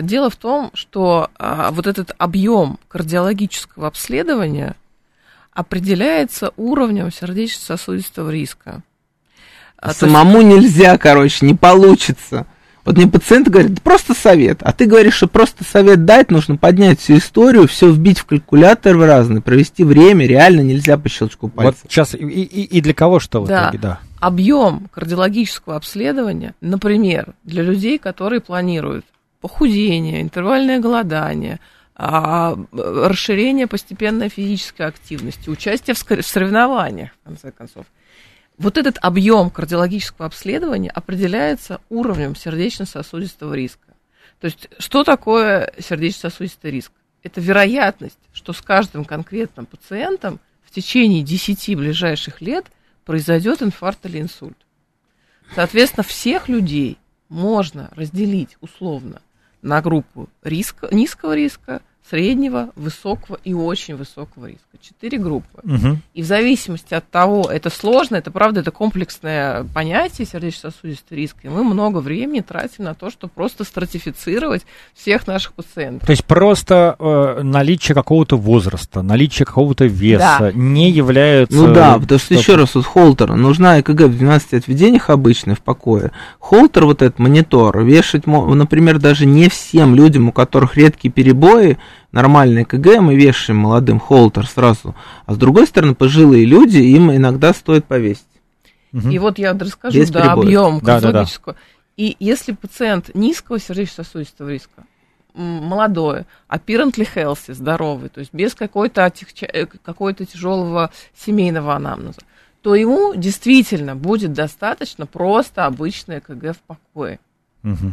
Дело в том, что а, вот этот объем кардиологического обследования определяется уровнем сердечно-сосудистого риска. А Самому есть... нельзя, короче, не получится. Вот мне пациент говорит, просто совет, а ты говоришь, что просто совет дать, нужно поднять всю историю, все вбить в калькулятор в разный, провести время, реально нельзя по щелчку пальца. Вот сейчас и, и, и для кого что в да. итоге, да. Объем кардиологического обследования, например, для людей, которые планируют похудение, интервальное голодание, а, расширение постепенной физической активности, участие в соревнованиях, в конце концов. Вот этот объем кардиологического обследования определяется уровнем сердечно-сосудистого риска. То есть, что такое сердечно-сосудистый риск? Это вероятность, что с каждым конкретным пациентом в течение 10 ближайших лет произойдет инфаркт или инсульт. Соответственно, всех людей можно разделить условно на группу риска, низкого риска, среднего, высокого и очень высокого риска. Четыре группы. Угу. И в зависимости от того, это сложно, это правда, это комплексное понятие сердечно-сосудистый риск, и мы много времени тратим на то, чтобы просто стратифицировать всех наших пациентов. То есть просто э, наличие какого-то возраста, наличие какого-то веса да. не является... Ну да, потому что, еще раз, вот холтер, нужна ЭКГ в 12 отведениях обычной в покое. Холтер, вот этот монитор, вешать, например, даже не всем людям, у которых редкие перебои, нормальный КГ мы вешаем молодым холтер сразу, а с другой стороны, пожилые люди, им иногда стоит повесить. И вот я расскажу, Без да, объем да, да, да. И если пациент низкого сердечно-сосудистого риска, молодой, apparently healthy, здоровый, то есть без какой-то э, какой тяжелого семейного анамнеза, то ему действительно будет достаточно просто обычное КГ в покое. Угу.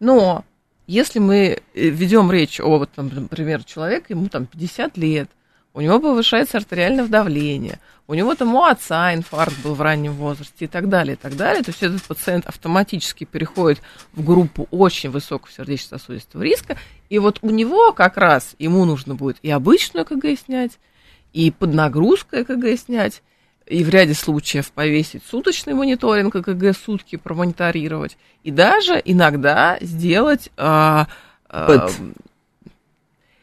Но если мы э, ведем речь о, вот, там, например, человеке, ему там 50 лет, у него повышается артериальное давление, у него там у отца инфаркт был в раннем возрасте и так далее, и так далее. То есть этот пациент автоматически переходит в группу очень высокого сердечно-сосудистого риска, и вот у него как раз ему нужно будет и обычную КГ снять, и под нагрузкой КГ снять, и в ряде случаев повесить суточный мониторинг ЭКГ сутки промониторировать, и даже иногда сделать, а, а,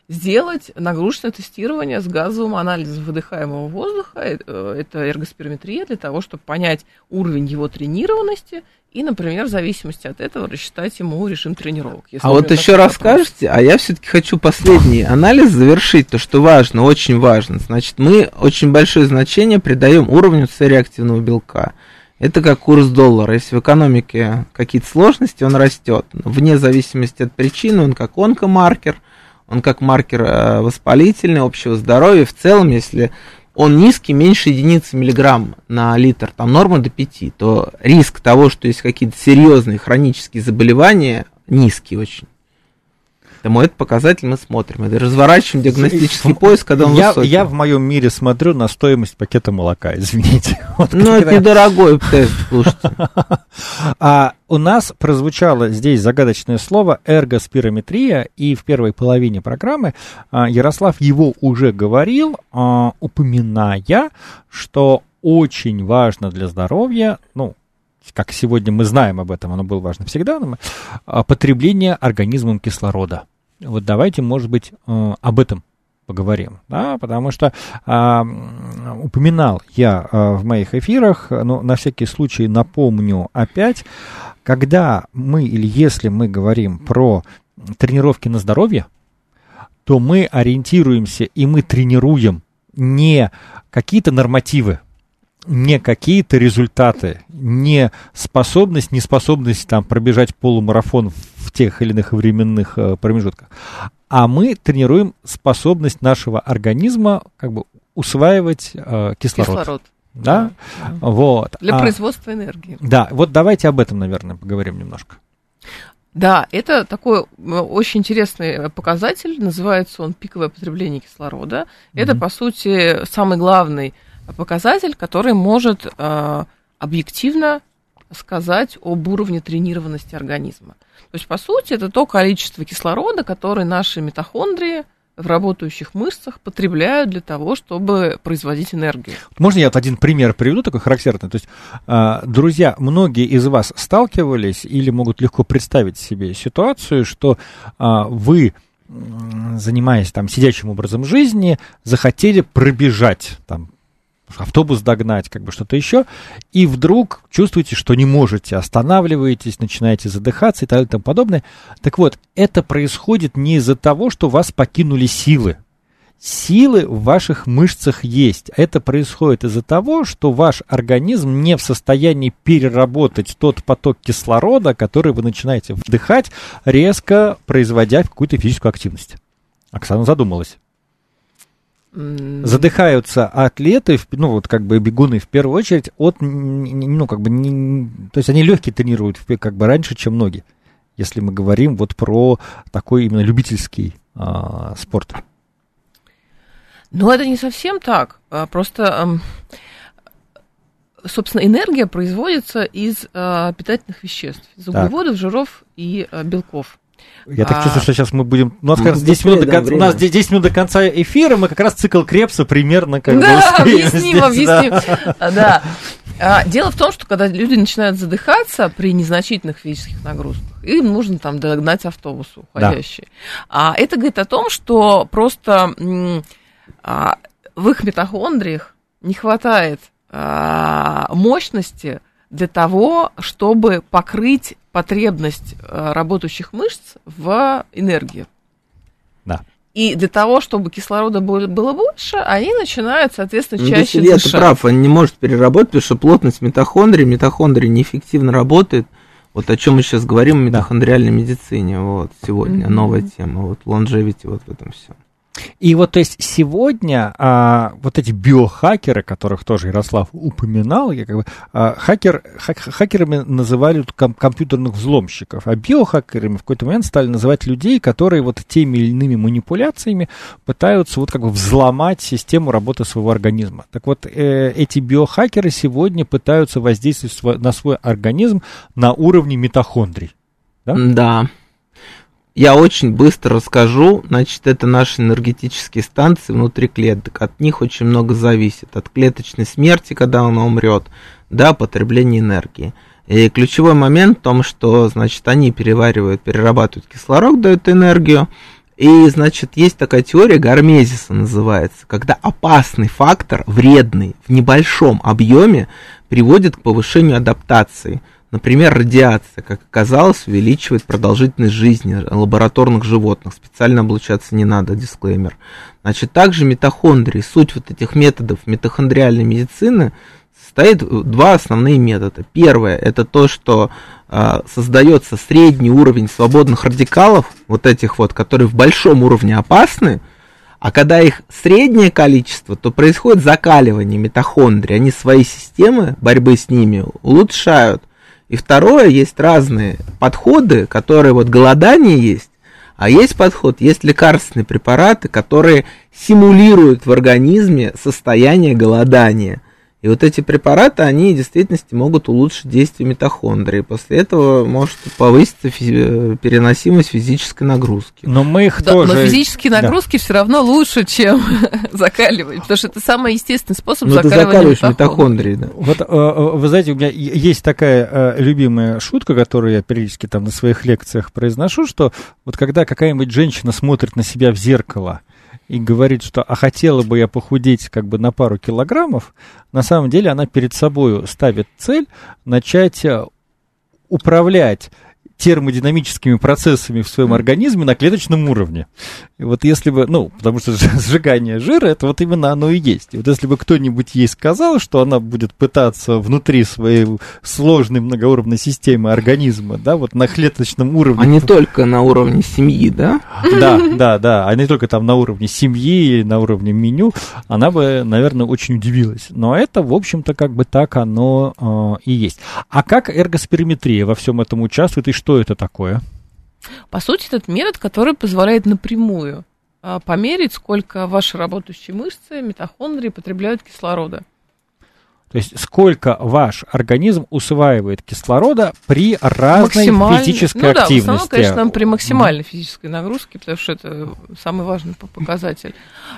сделать нагрузочное тестирование с газовым анализом выдыхаемого воздуха, э, это эргоспирометрия, для того, чтобы понять уровень его тренированности и, например, в зависимости от этого рассчитать ему режим тренировок. А вот еще расскажете, а я все-таки хочу последний анализ завершить, то, что важно, очень важно. Значит, мы очень большое значение придаем уровню С-реактивного белка. Это как курс доллара. Если в экономике какие-то сложности, он растет. Вне зависимости от причины, он как онкомаркер, он как маркер э, воспалительный, общего здоровья. В целом, если он низкий, меньше единицы миллиграмм на литр, там норма до 5, то риск того, что есть какие-то серьезные хронические заболевания, низкий очень. Поэтому этот показатель мы смотрим. Это разворачиваем диагностический поиск, когда он я, высокий. Я в моем мире смотрю на стоимость пакета молока, извините. Вот ну, это недорогой тест, слушайте. А у нас прозвучало здесь загадочное слово эргоспирометрия, и в первой половине программы а, Ярослав его уже говорил, а, упоминая, что очень важно для здоровья, ну, как сегодня мы знаем об этом, оно было важно всегда, а, потребление организмом кислорода. Вот давайте, может быть, э, об этом поговорим, да, потому что а, упоминал я а, в моих эфирах, но на всякий случай напомню опять, когда мы или если мы говорим про тренировки на здоровье, то мы ориентируемся и мы тренируем не какие-то нормативы, не какие-то результаты, не способность, не способность там пробежать полумарафон в тех или иных временных э, промежутках, а мы тренируем способность нашего организма как бы усваивать э, кислород. Кислород. Да? да. Вот. Для а, производства энергии. Да, вот давайте об этом, наверное, поговорим немножко. Да, это такой э, очень интересный показатель, называется он пиковое потребление кислорода. Mm-hmm. Это, по сути, самый главный показатель, который может э, объективно сказать об уровне тренированности организма. То есть, по сути, это то количество кислорода, которое наши митохондрии в работающих мышцах потребляют для того, чтобы производить энергию. Можно я вот один пример приведу, такой характерный? То есть, а, друзья, многие из вас сталкивались или могут легко представить себе ситуацию, что а, вы занимаясь там сидячим образом жизни, захотели пробежать там автобус догнать, как бы что-то еще, и вдруг чувствуете, что не можете, останавливаетесь, начинаете задыхаться и так далее и тому подобное. Так вот, это происходит не из-за того, что вас покинули силы. Силы в ваших мышцах есть. Это происходит из-за того, что ваш организм не в состоянии переработать тот поток кислорода, который вы начинаете вдыхать, резко производя какую-то физическую активность. Оксана задумалась задыхаются атлеты, ну вот как бы бегуны в первую очередь от, ну как бы, не, то есть они легкие тренируют как бы раньше, чем ноги, если мы говорим вот про такой именно любительский а, спорт. Ну это не совсем так, а, просто, собственно, энергия производится из а, питательных веществ, из углеводов, так. жиров и а, белков. Я так чувствую, что сейчас мы будем... У нас, как раз 10 минут, до конца, у нас 10 минут до конца эфира, мы как раз цикл Крепса примерно как да, бы объясним, объясним. Да. А, дело в том, что когда люди начинают задыхаться при незначительных физических нагрузках, им нужно там догнать автобус уходящий. Да. А это говорит о том, что просто а, в их митохондриях не хватает а, мощности для того, чтобы покрыть потребность э, работающих мышц в энергии. Да. И для того, чтобы кислорода было, больше, они начинают, соответственно, ну, чаще Если дышать. прав, он не может переработать, потому что плотность митохондрий, митохондрии неэффективно работает. Вот о чем мы сейчас говорим, о митохондриальной медицине, вот, сегодня, mm-hmm. новая тема, вот, longevity, вот в этом все. И вот, то есть, сегодня а, вот эти биохакеры, которых тоже Ярослав упоминал, я как бы, а, хакер, хак, хакерами называли ком- компьютерных взломщиков, а биохакерами в какой-то момент стали называть людей, которые вот теми или иными манипуляциями пытаются вот как бы взломать систему работы своего организма. Так вот, э, эти биохакеры сегодня пытаются воздействовать на свой организм на уровне митохондрий. Да? Да. Я очень быстро расскажу. Значит, это наши энергетические станции внутри клеток. От них очень много зависит. От клеточной смерти, когда она умрет, до потребления энергии. И ключевой момент в том, что, значит, они переваривают, перерабатывают кислород, дают энергию. И, значит, есть такая теория, гармезиса называется, когда опасный фактор, вредный, в небольшом объеме приводит к повышению адаптации – Например, радиация, как оказалось, увеличивает продолжительность жизни лабораторных животных. Специально облучаться не надо, дисклеймер. Значит, также митохондрии. Суть вот этих методов митохондриальной медицины состоит два основные метода. Первое, это то, что э, создается средний уровень свободных радикалов, вот этих вот, которые в большом уровне опасны, а когда их среднее количество, то происходит закаливание митохондрий. Они свои системы борьбы с ними улучшают. И второе, есть разные подходы, которые вот голодание есть, а есть подход, есть лекарственные препараты, которые симулируют в организме состояние голодания. И вот эти препараты, они в действительности могут улучшить действие митохондрии. После этого может повыситься физи- переносимость физической нагрузки. Но мы их да, тоже... Но физические нагрузки да. все равно лучше, чем закаливать, потому что это самый естественный способ но закаливания ты закаливаешь митохондрии. Да. Вот, э, э, вы знаете, у меня есть такая э, любимая шутка, которую я периодически там на своих лекциях произношу, что вот когда какая-нибудь женщина смотрит на себя в зеркало, и говорит, что а хотела бы я похудеть как бы на пару килограммов, на самом деле она перед собой ставит цель начать э, управлять термодинамическими процессами в своем организме на клеточном уровне. И вот если бы, ну, потому что сжигание жира, это вот именно оно и есть. И вот если бы кто-нибудь ей сказал, что она будет пытаться внутри своей сложной многоуровневой системы организма, да, вот на клеточном уровне. А не только на уровне семьи, да? Да, да, да, а не только там на уровне семьи, на уровне меню, она бы, наверное, очень удивилась. Но это, в общем-то, как бы так оно э, и есть. А как эргоспериметрия во всем этом участвует и что это такое? По сути, этот метод, который позволяет напрямую а, померить, сколько ваши работающие мышцы, митохондрии потребляют кислорода. То есть сколько ваш организм усваивает кислорода при разной Максималь- физической ну, да, в активности. основном, конечно, при максимальной физической нагрузке, потому что это самый важный по- показатель.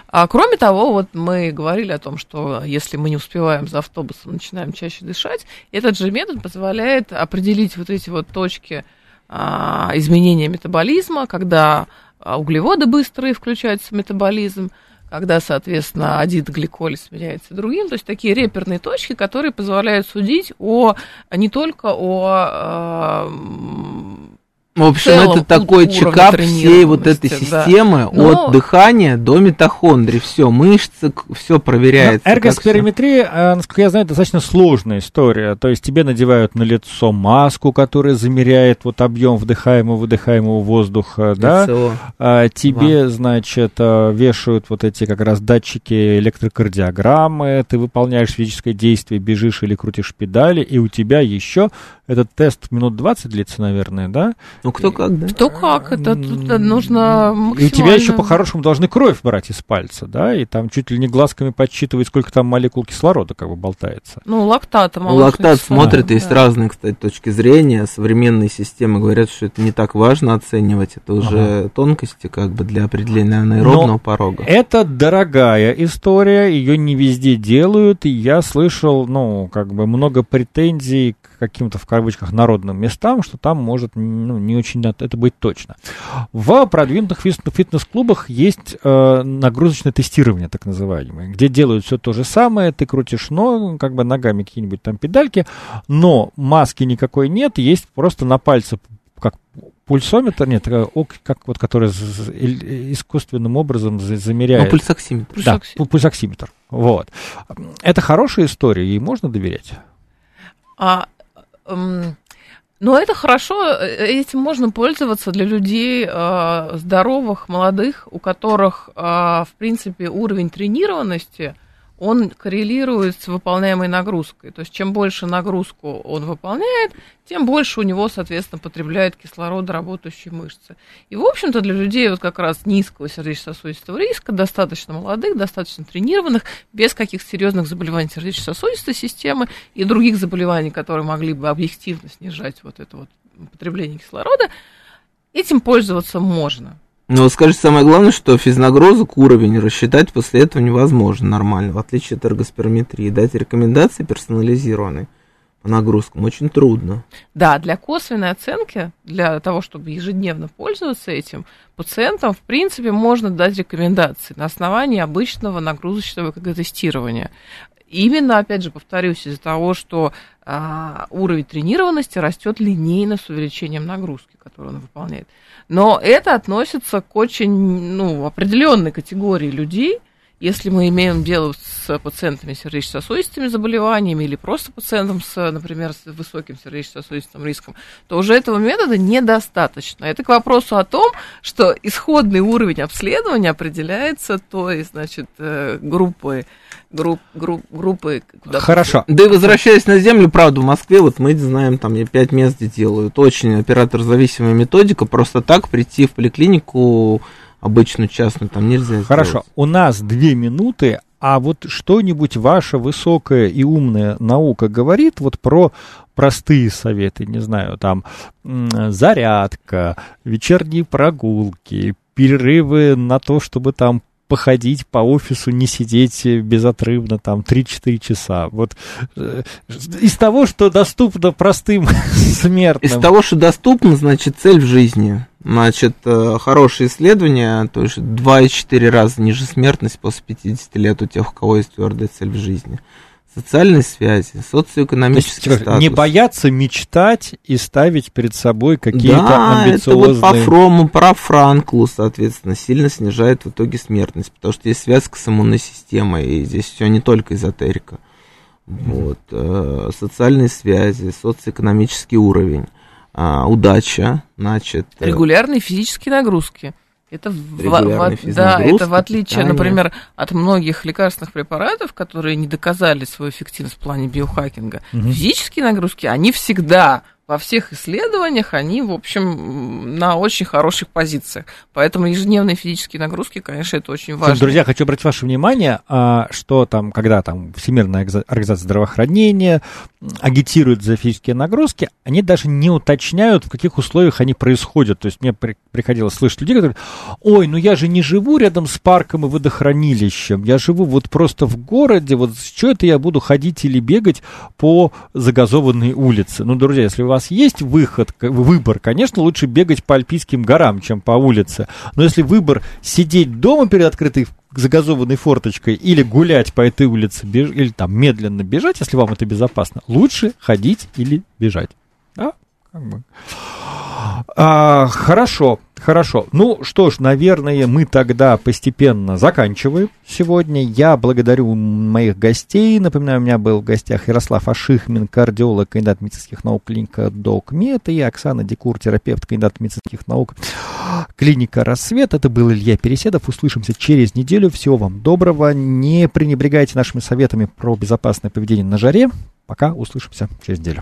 А кроме того, вот мы говорили о том, что если мы не успеваем за автобусом, начинаем чаще дышать, этот же метод позволяет определить вот эти вот точки изменения метаболизма, когда а, углеводы быстрые включаются в метаболизм, когда, соответственно, один гликолиз сменяется другим, то есть такие реперные точки, которые позволяют судить о не только о э, В общем, целом это такой чекап всей вот этой тренированности, да. системы Но- от дыхания до митохондрий. Все, мышцы, все проверяется. Всё. эргоспериметрия, э, насколько я знаю, достаточно сложная история. То есть тебе надевают на лицо маску, которая замеряет вот объем вдыхаемого, выдыхаемого воздуха, да? А, тебе, значит, э, вешают вот эти как раз датчики электрокардиограммы, ты выполняешь физическое действие, бежишь или крутишь педали, и у тебя еще этот тест минут 20 длится, наверное, да? Ну, кто как, да? Кто как, это тут нужно И у тебя еще максимально- по-хорошему должны кровь брать из пальца, да, и там чуть ли не глазками подсчитывать, сколько там молекул кислорода как бы болтается. Ну, лактата, Ну, Лактат смотрит, да. есть разные, кстати, точки зрения. Современные системы говорят, что это не так важно оценивать. Это уже тонкости как бы для определения анаэробного Но порога. Это дорогая история, ее не везде делают, и я слышал, ну, как бы много претензий к каким-то, в кавычках, народным местам, что там может, ну, не очень это быть точно. В продвинутых фит- фитнес-клубах есть э, нагрузочное тестирование, так называемое, где делают все то же самое, ты крутишь ногу, как бы ногами какие-нибудь там педальки, но маски никакой нет, есть просто на пальце как пульсометр, нет, э, ок- как вот, который эль- искусственным образом за- Ну, замеряет. пульсоксиметр. Да, Пульсокси- пу- пульсоксиметр. Вот. Это хорошая история, ей можно доверять? А, но это хорошо, э, этим можно пользоваться для людей э, здоровых, молодых, у которых, э, в принципе, уровень тренированности, он коррелирует с выполняемой нагрузкой. То есть, чем больше нагрузку он выполняет, тем больше у него, соответственно, потребляет кислорода работающие мышцы. И, в общем-то, для людей вот как раз низкого сердечно-сосудистого риска, достаточно молодых, достаточно тренированных, без каких-то серьезных заболеваний сердечно-сосудистой системы и других заболеваний, которые могли бы объективно снижать вот это вот потребление кислорода, этим пользоваться можно. Но вот скажите, самое главное, что физнагрузок уровень рассчитать после этого невозможно нормально, в отличие от эргосперометрии. Дать рекомендации персонализированные по нагрузкам очень трудно. Да, для косвенной оценки, для того, чтобы ежедневно пользоваться этим, пациентам, в принципе, можно дать рекомендации на основании обычного нагрузочного тестирования. Именно, опять же, повторюсь, из-за того, что а, уровень тренированности растет линейно с увеличением нагрузки, которую он выполняет. Но это относится к очень ну, определенной категории людей, если мы имеем дело с пациентами с сердечно-сосудистыми заболеваниями или просто пациентом с, например, с высоким сердечно-сосудистым риском, то уже этого метода недостаточно. Это к вопросу о том, что исходный уровень обследования определяется той, значит, э, группой, групп, групп, группы... куда- Хорошо. Да и возвращаясь на землю, правда, в Москве, вот мы знаем, там пять мест где делают. Очень оператор-зависимая методика. Просто так прийти в поликлинику обычную частную там нельзя Хорошо. сделать. У нас две минуты, а вот что-нибудь ваша высокая и умная наука говорит вот про простые советы, не знаю, там зарядка, вечерние прогулки, перерывы на то, чтобы там походить по офису, не сидеть безотрывно там 3-4 часа. Вот э, из того, что доступно простым смертным. Из того, что доступно, значит, цель в жизни. Значит, э, хорошее исследование, то есть 2,4 раза ниже смертность после 50 лет у тех, у кого есть твердая цель в жизни. Социальные связи, То есть, социоэкономический типа, статус. не бояться мечтать и ставить перед собой какие-то да, амбициозные... это вот по Фрому, про Франклу, соответственно, сильно снижает в итоге смертность, потому что есть связка с иммунной системой, и здесь все не только эзотерика. Вот, э, социальные связи, социоэкономический уровень, а, удача, значит... э, Регулярные физические нагрузки. Это, в, в- да, это в отличие, питание. например, от многих лекарственных препаратов, которые не доказали свою эффективность в плане биохакинга. Мгм. Физические нагрузки, они всегда во всех исследованиях они, в общем, на очень хороших позициях. Поэтому ежедневные физические нагрузки, конечно, это очень важно. Друзья, хочу обратить ваше внимание, а, что там, когда там Всемирная организация здравоохранения агитирует за физические нагрузки, они даже не уточняют, в каких условиях они происходят. То есть мне приходилось слышать людей, которые, ой, ну я же не живу рядом с парком и водохранилищем, я живу вот просто в городе, вот что это я буду ходить или бегать по загазованной улице? Ну, друзья, если у вас вас есть выход, выбор, конечно, лучше бегать по Альпийским горам, чем по улице. Но если выбор сидеть дома перед открытой загазованной форточкой или гулять по этой улице, беж... или там медленно бежать, если вам это безопасно, лучше ходить или бежать. Да? Как бы. А, хорошо, хорошо. Ну что ж, наверное, мы тогда постепенно заканчиваем сегодня. Я благодарю моих гостей. Напоминаю, у меня был в гостях Ярослав Ашихмин, кардиолог, кандидат медицинских наук, клиника ДОКМЕД, и Оксана Декур, терапевт, кандидат медицинских наук, клиника Рассвет. Это был Илья Переседов. Услышимся через неделю. Всего вам доброго. Не пренебрегайте нашими советами про безопасное поведение на жаре. Пока, услышимся через неделю.